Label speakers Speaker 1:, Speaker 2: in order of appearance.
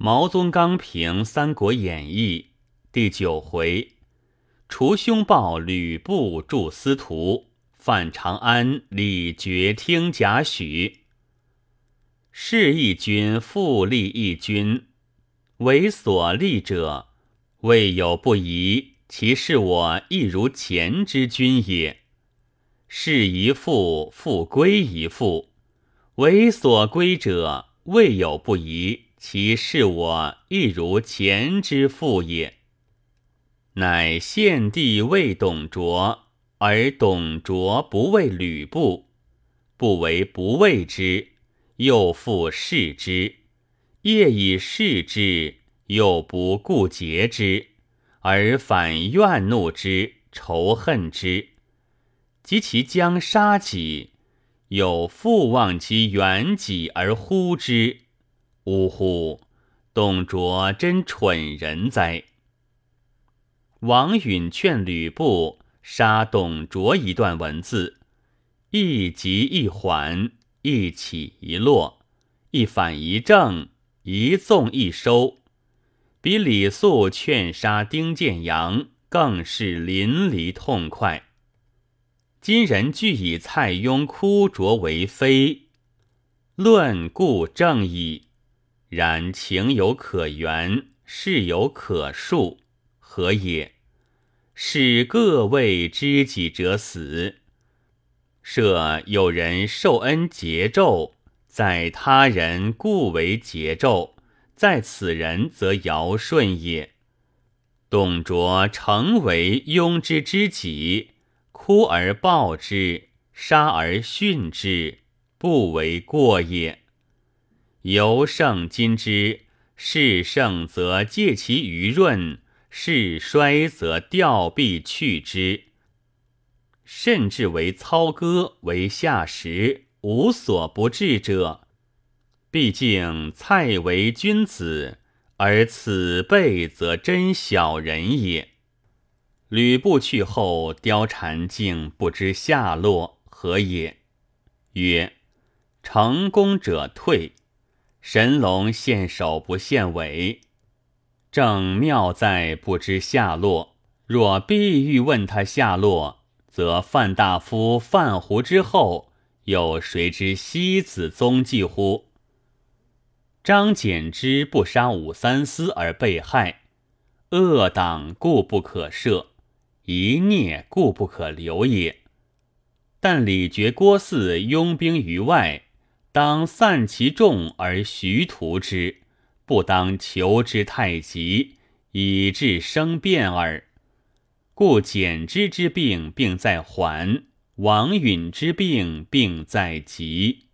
Speaker 1: 毛宗刚评《三国演义》第九回：除凶报吕布助司徒，犯长安李傕听贾诩。是义君复立义君，为所立者，未有不疑。其是我亦如前之君也。是一父，复归一父，为所归者，未有不疑。其是我亦如前之父也。乃献帝为董卓，而董卓不为吕布，不为不畏之，又复视之；业以视之，又不顾节之，而反怨怒之，仇恨之。及其将杀己，有复望其远己而呼之。呜呼！董卓真蠢人哉！王允劝吕布杀董卓一段文字，一急一缓，一起一落，一反一正，一纵一收，比李肃劝杀丁建阳更是淋漓痛快。今人俱以蔡邕枯卓为非，论故正矣。然情有可原，事有可恕，何也？使各为知己者死。设有人受恩节咒，在他人故为节咒，在此人则尧舜也。董卓诚为庸之知己，哭而报之，杀而殉之，不为过也。由盛今之，事盛则借其余润，事衰则调必去之，甚至为操戈为下食，无所不至者。毕竟蔡为君子，而此辈则真小人也。吕布去后，貂蝉竟不知下落，何也？曰：成功者退。神龙献首不献尾，正妙在不知下落。若必欲问他下落，则范大夫范湖之后，有谁知西子踪迹乎？张柬之不杀武三思而被害，恶党故不可赦，一孽故不可留也。但李傕郭汜拥兵于外。当散其众而徐图之，不当求之太急，以致生变耳。故简之之病，病在缓；王允之病，病在急。